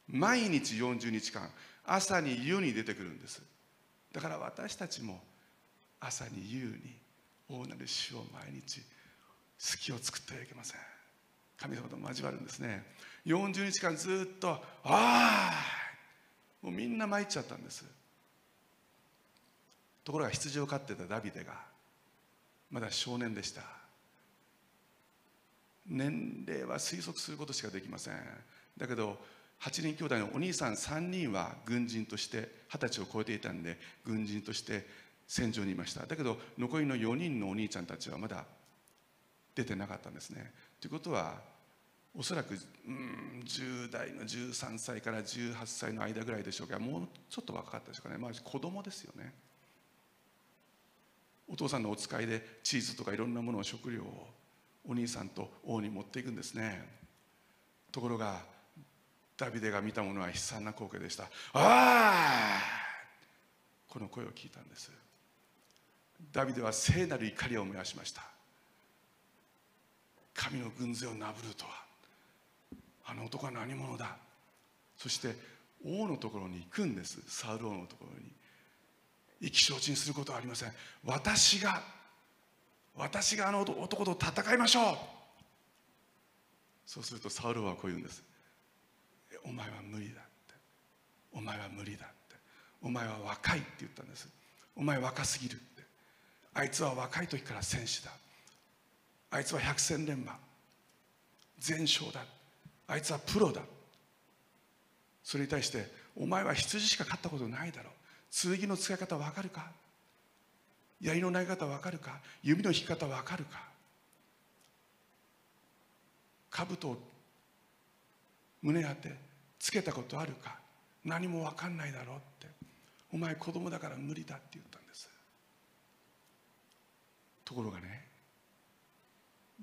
毎日40日間朝に夕に出てくるんです。だから私たちも朝に夕に大なる主を毎日隙を作ってはいけません。神様と交わるんですね。40日間ずっと「ああ!」もうみんな参っちゃったんです。ところが羊を飼ってたダビデがまだ少年でした。年齢は推測することしかできません。だけど8人兄弟のお兄さん3人は軍人として二十歳を超えていたんで軍人として戦場にいました。だけど残りの4人のお兄ちゃんたちはまだ出てなかったんですね。ということはおそらく、うん、10代の13歳から18歳の間ぐらいでしょうか。もうちょっと若かったでしょうかね、まあ、子供ですよね。お父さんのお使いでチーズとかいろんなものを食料をお兄さんと王に持っていくんですね。ところがダビデが見たものは悲惨な光景でした。ああこの声を聞いたんです。ダビデは聖なる怒りを燃やしました。神の軍勢をなぶるとは。あの男は何者だ。そして王のところに行くんです。サウル王のところに。意気消沈することはありません。私が私があの男と戦いましょう。そうするとサウルはこう言うんです。お前は無理だって。お前は無理だって。お前は若いって言ったんです。お前若すぎるって。あいつは若い時から戦士だ。あいつは百戦錬磨。全勝だ。あいつはプロだ。それに対してお前は羊しか勝ったことないだろう。剣の使い方わかるか？槍の投げ方わかるか？弓の引き方わかるか？兜を胸当てつけたことあるか？何もわかんないだろうって。お前子供だから無理だって言ったんです。ところがね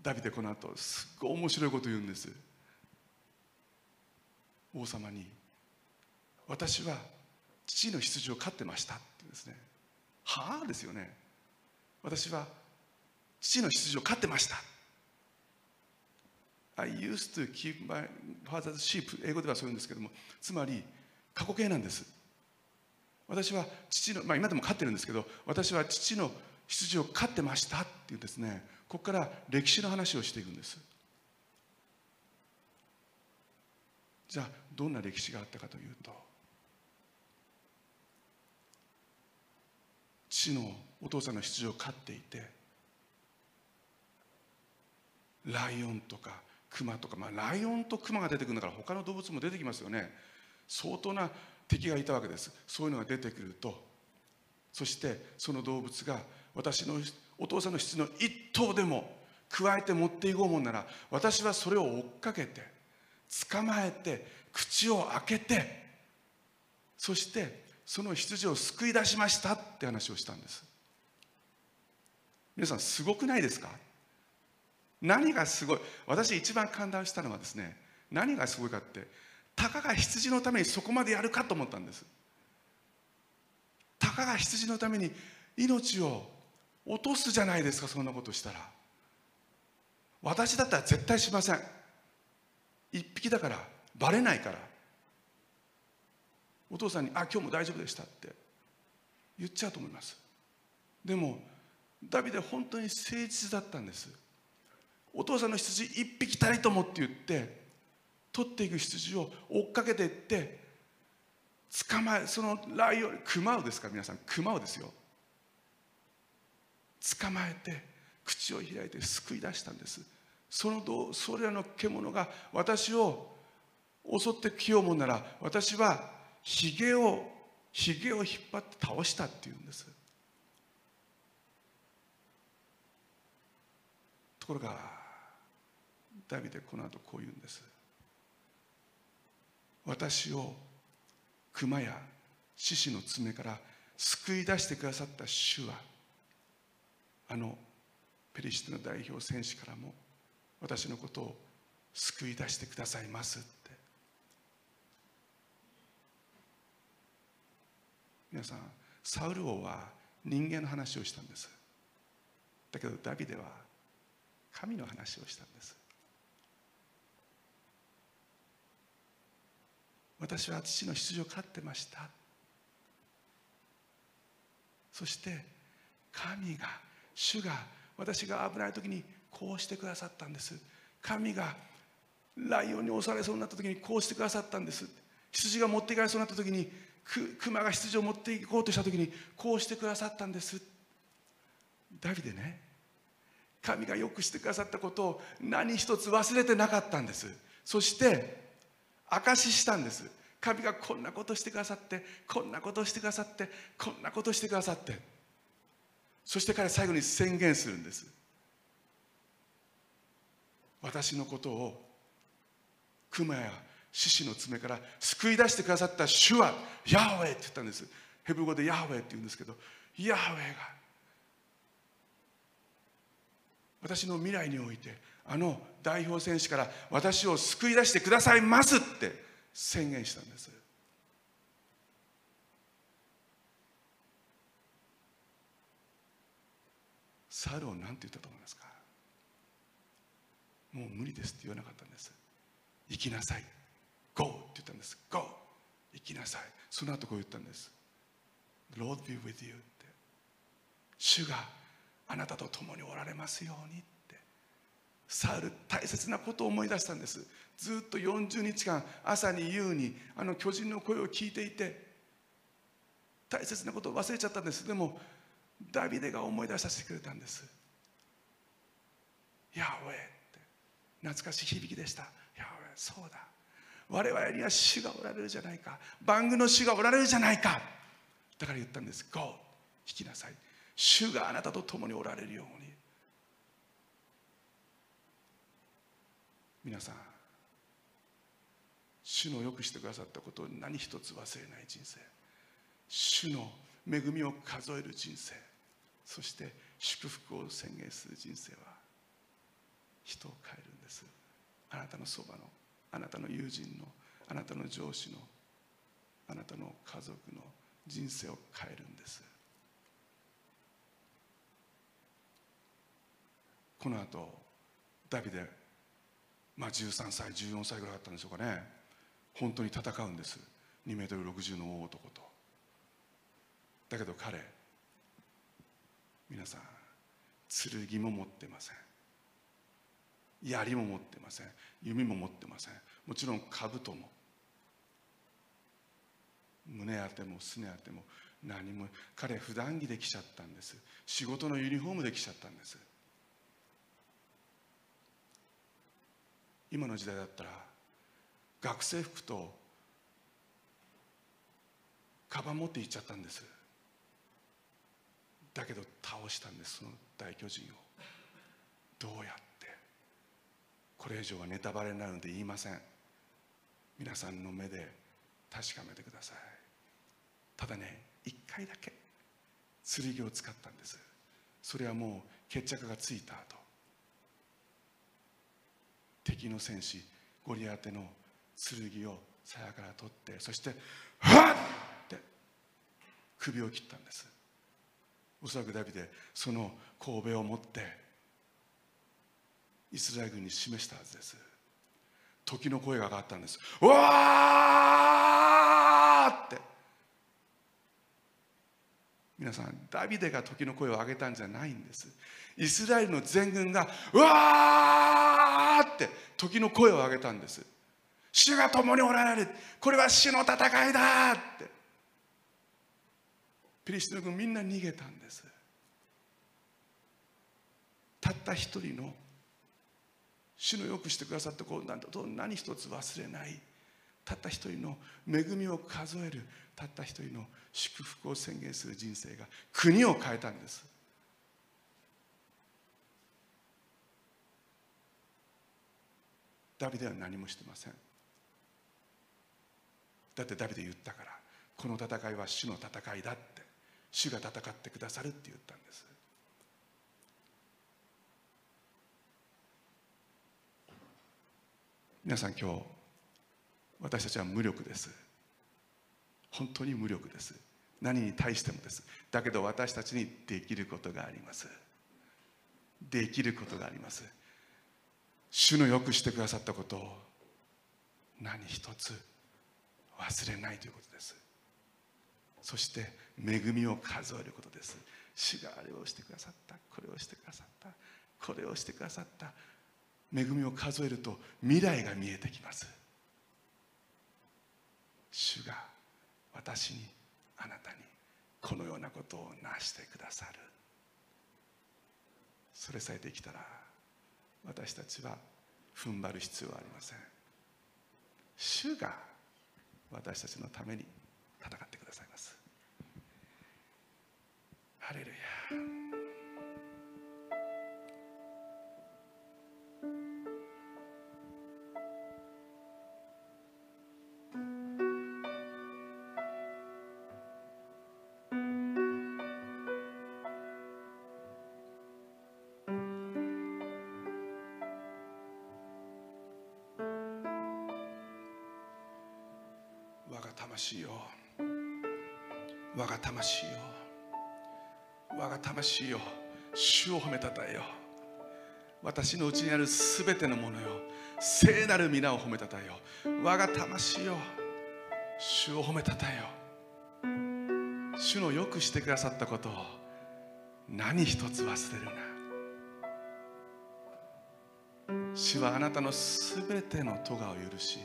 ダビデこの後すっごい面白いこと言うんです。王様に「私は父の羊を飼ってました」ってですね。はあですよね。私は父の羊を飼ってました。I used to keep my father's sheep. 英語ではそういうんですけどもつまり過去形なんです。私は父の、まあ、今でも飼ってるんですけど私は父の羊を飼ってましたっていうですね。ここから歴史の話をしていくんです。じゃあどんな歴史があったかというと父のお父さんの羊を飼っていてライオンとかクマとか、まあ、ライオンとクマが出てくるんだから他の動物も出てきますよね。相当な敵がいたわけです。そういうのが出てくるとそしてその動物が私のお父さんの羊の一頭でも加えて持っていこうもんなら私はそれを追っかけて捕まえて口を開けてそしてその羊を救い出しましたって話をしたんです。皆さんすごくないですか？何がすごい？私一番感動したのはですね何がすごいかってたかが羊のためにそこまでやるかと思ったんです。たかが羊のために命を落とすじゃないですかそんなことしたら。私だったら絶対しません。一匹だからバレないから。お父さんに「あ今日も大丈夫でした」って。言っちゃうと思います。でもダビデ本当に誠実だったんです。お父さんの羊一匹たりともって言って取っていく羊を追っかけていって捕まえそのライオン熊をですか皆さん。熊をですよ。捕まえて口を開いて救い出したんです。そのそれらの獣が私を襲ってきようもんなら私はひげをひげを引っ張って倒したっていうんです。ところがダビデこの後こう言うんです。私を熊や獅子の爪から救い出してくださった主はあのペリシテの代表戦士からも私のことを救い出してくださいますって皆さんサウル王は人間の話をしたんです。だけどダビデは神の話をしたんです。私は父の羊を飼ってました。そして神が主が私が危ない時にこうしてくださったんです。神がライオンに襲われそうになった時にこうしてくださったんです。羊が持っていかれそうになった時に熊が羊を持っていこうとした時にこうしてくださったんです。ダビデね。神がよくしてくださったことを何一つ忘れてなかったんです。そして証ししたんです。神がこんなことしてくださってこんなことしてくださってこんなことしてくださって。そして彼は最後に宣言するんです。私のことを熊や獅子の爪から救い出してくださった主はヤハウェイって言ったんです。ヘブ語でヤハウェイって言うんですけどヤハウェイが私の未来においてあの代表選手から私を救い出してくださいますって宣言したんです。サルを何て言ったと思いますか？もう無理ですって言わなかったんです。行きなさい。GO! って言ったんです。GO! 行きなさい。その後こう言ったんです。Lord be with you って。主があなたと共におられますようにって。サウル大切なことを思い出したんです。ずっと40日間朝に夕にあの巨人の声を聞いていて大切なことを忘れちゃったんです。でもダビデが思い出させてくれたんです。ヤホエって。懐かしい響きでした。ヤホエそうだ。我々には主がおられるじゃないか。番組の主がおられるじゃないか。だから言ったんです GO 引きなさい。主があなたと共におられるように。皆さん主のよくしてくださったことを何一つ忘れない人生。主の恵みを数える人生。そして祝福を宣言する人生は人を変えるんです。あなたのそばのあなたの友人のあなたの上司のあなたの家族の人生を変えるんです。この後ダビデまあ13歳14歳ぐらいだったんでしょうかね。本当に戦うんです。2メートル60の大男と。だけど彼皆さん剣も持ってません。槍も持ってません。弓も持ってません。もちろん兜も。胸当てもすね当ても何も。彼普段着で来ちゃったんです。仕事のユニフォームで来ちゃったんです。今の時代だったら学生服とカバン持って行っちゃったんです。だけど倒したんですその大巨人を。どうやって。これ以上はネタバレになるので言いません。皆さんの目で確かめてください。ただね一回だけ剣を使ったんです。それはもう決着がついた後。敵の戦士ゴリアテの剣を鞘から取ってそしてはっって首を切ったんです。おそらくダビデその神戸を持ってイスラエル軍に示したはずです。時の声が上がったんです。うわーって。皆さんダビデが時の声を上げたんじゃないんです。イスラエルの全軍がうわーって時の声を上げたんです。主が共におられる。これは主の戦いだって。ピリシテの軍みんな逃げたんです。たった一人の主のよくしてくださったことなんと何一つ忘れない。たった一人の恵みを数える。たった一人の祝福を宣言する人生が国を変えたんです。ダビデは何もしてません。だってダビデ言ったからこの戦いは主の戦いだって主が戦ってくださるって言ったんです。皆さん今日私たちは無力です。本当に無力です。何に対してもです。だけど私たちにできることがあります。できることがあります。主のよくしてくださったことを何一つ忘れないということです。そして恵みを数えることです。主があれをしてくださった。これをしてくださった。これをしてくださった。恵みを数えると未来が見えてきます。主が私にあなたにこのようなことをなしてくださる。それさえできたら私たちは踏ん張る必要はありません。主が私たちのために戦ってくださいます。ハレルヤ。我が魂よ。主を褒めたたえよ。私のうちにあるすべてのものよ。聖なる皆を褒めたたえよ。我が魂よ。主を褒めたたえよ。主のよくしてくださったことを。何一つ忘れるな。主はあなたのすべての咎を許し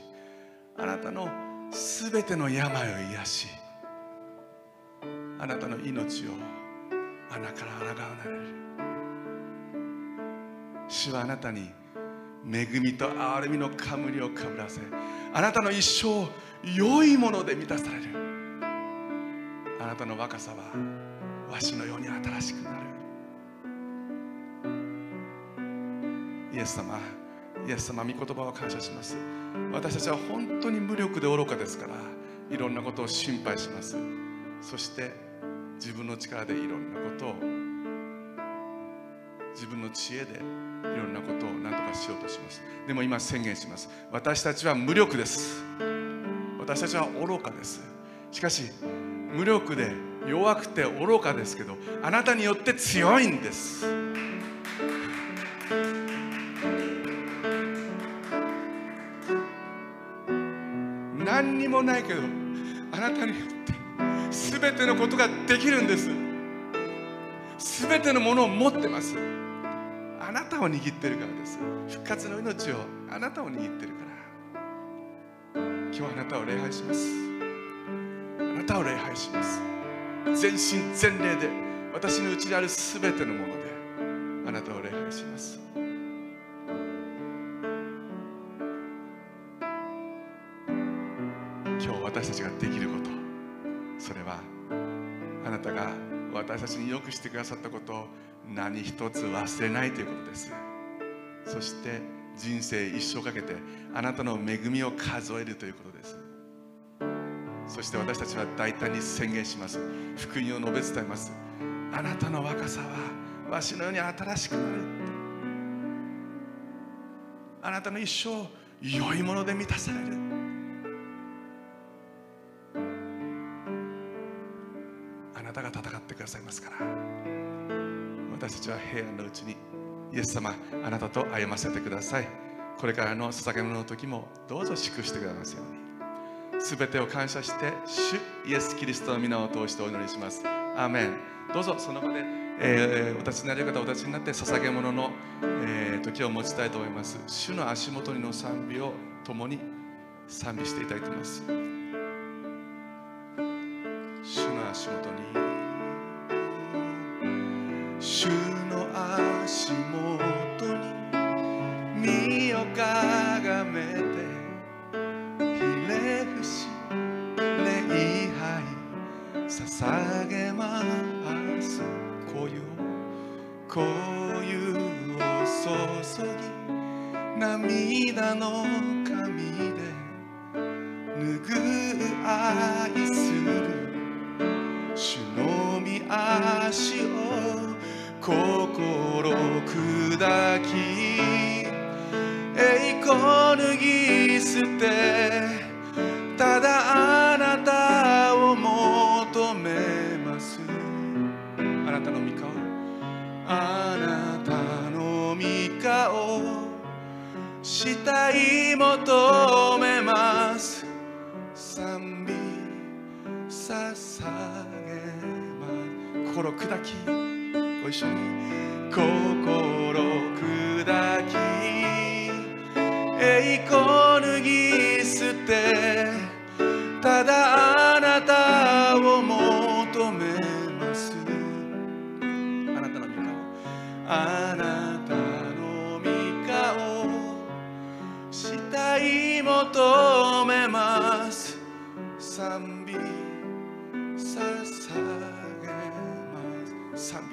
あなたのすべての病を癒しあなたの命を穴から抗われる主はあなたに恵みと憐れみの冠をかぶらせあなたの一生良いもので満たされる。あなたの若さはわしのように新しくなる。イエス様イエス様御言葉を感謝します。私たちは本当に無力で愚かですからいろんなことを心配します。そして自分の力でいろんなことを自分の知恵でいろんなことを何とかしようとします。でも今宣言します。私たちは無力です。私たちは愚かです。しかし無力で弱くて愚かですけどあなたによって強いんです。何にもないけどあなたに全てのことができるんです。全てのものを持ってます。あなたを握ってるからです。復活の命をあなたを握ってるから。今日あなたを礼拝します。あなたを礼拝します。全身全霊で私のうちにある全てのものであなたを礼拝します。してくださったことを何一つ忘れないということです。そして人生一生かけてあなたの恵みを数えるということです。そして私たちは大胆に宣言します。福音を述べ伝えます。あなたの若さはわしのように新しくなる。あなたの一生良いもので満たされる。さいますから。私たちは平安のうちにイエス様あなたと歩ませてください。これからの捧げ物の時もどうぞ祝してくださいますように。全てを感謝して主イエス・キリストの皆を通してお祈りします。アーメン。どうぞその場で、えーお立ちになれる方お立ちになって捧げ物の、えー時を持ちたいと思います。主の足元にの賛美を共に賛美していただきます。主の足元に主の足元に身をかがめてひれ伏し礼拝捧げます恋を恋を注ぎ涙の髪で拭う愛する主の御足を心砕き栄光脱ぎ捨てただあなたを求めます。あなたの御顔あなたの御顔したい求めます。賛美捧げます。心砕き。一緒に心砕き栄光脱ぎ捨てただあなたを求めますあなたの御顔あなたの御顔したい求め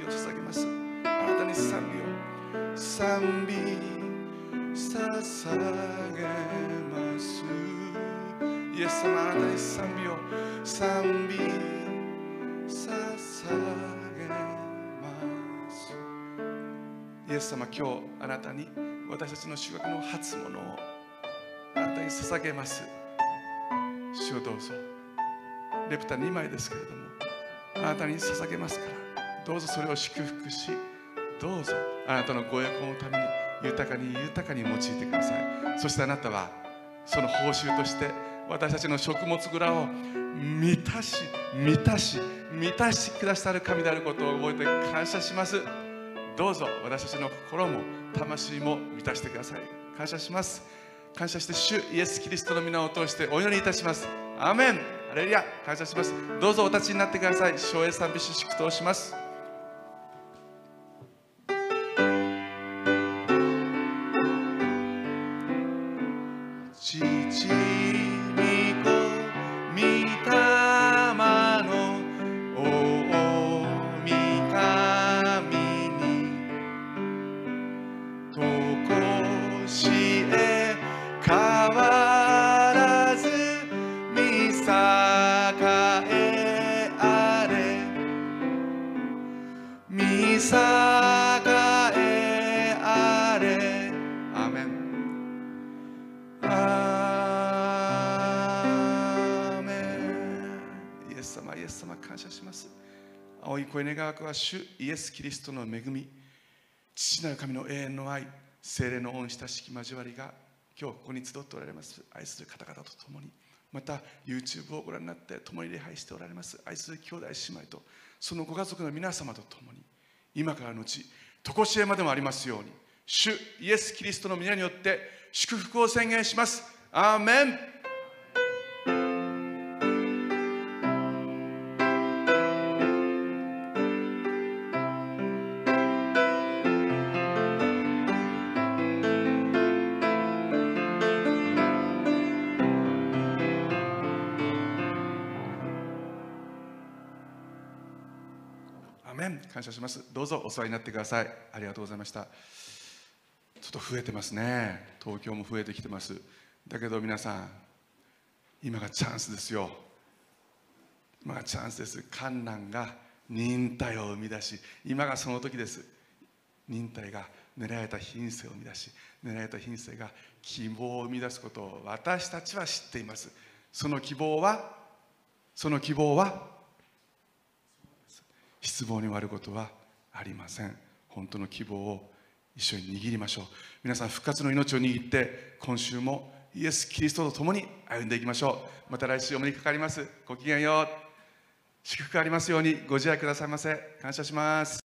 を捧げます。あなたに賛美を。賛美捧げます。イエス様あなたに賛美を。賛美捧げます。イエス様今日あなたに私たちの主学の初物をあなたに捧げます。主をどうぞ。レプタ2枚ですけれどもあなたに捧げますから。どうぞそれを祝福しどうぞあなたのご栄光のために豊かに豊かに用いてください。そしてあなたはその報酬として私たちの食物蔵を満たし満たし満たしてくださる神であることを覚えて感謝します。どうぞ私たちの心も魂も満たしてください。感謝します。感謝して主イエス・キリストの皆を通してお祈りいたします。アメン。アレルヤ。感謝します。どうぞお立ちになってください。省エ賛美し祝祷します。父御は主イエス・キリストの恵み父なる神の永遠の愛精霊の恩親しき交わりが今日ここに集っておられます。愛する方々と共に。また YouTube をご覧になって共に礼拝しておられます。愛する兄弟姉妹とそのご家族の皆様と共に今からのち常しえまでもありますように主イエス・キリストの皆によって祝福を宣言します。アーメン。謝します。どうぞお世話になってください。ありがとうございました。ちょっと増えてますね。東京も増えてきてます。だけど皆さん今がチャンスですよ。今がチャンスです。観難が忍耐を生み出し今がその時です。忍耐が狙られた品性を生み出し狙られた品性が希望を生み出すことを私たちは知っています。その希望はその希望は失望に終わることはありません。本当の希望を一緒に握りましょう。皆さん復活の命を握って今週もイエス・キリストと共に歩んでいきましょう。また来週お目にかかります。ごきげんよう。祝福ありますように。ご自愛くださいませ。感謝します。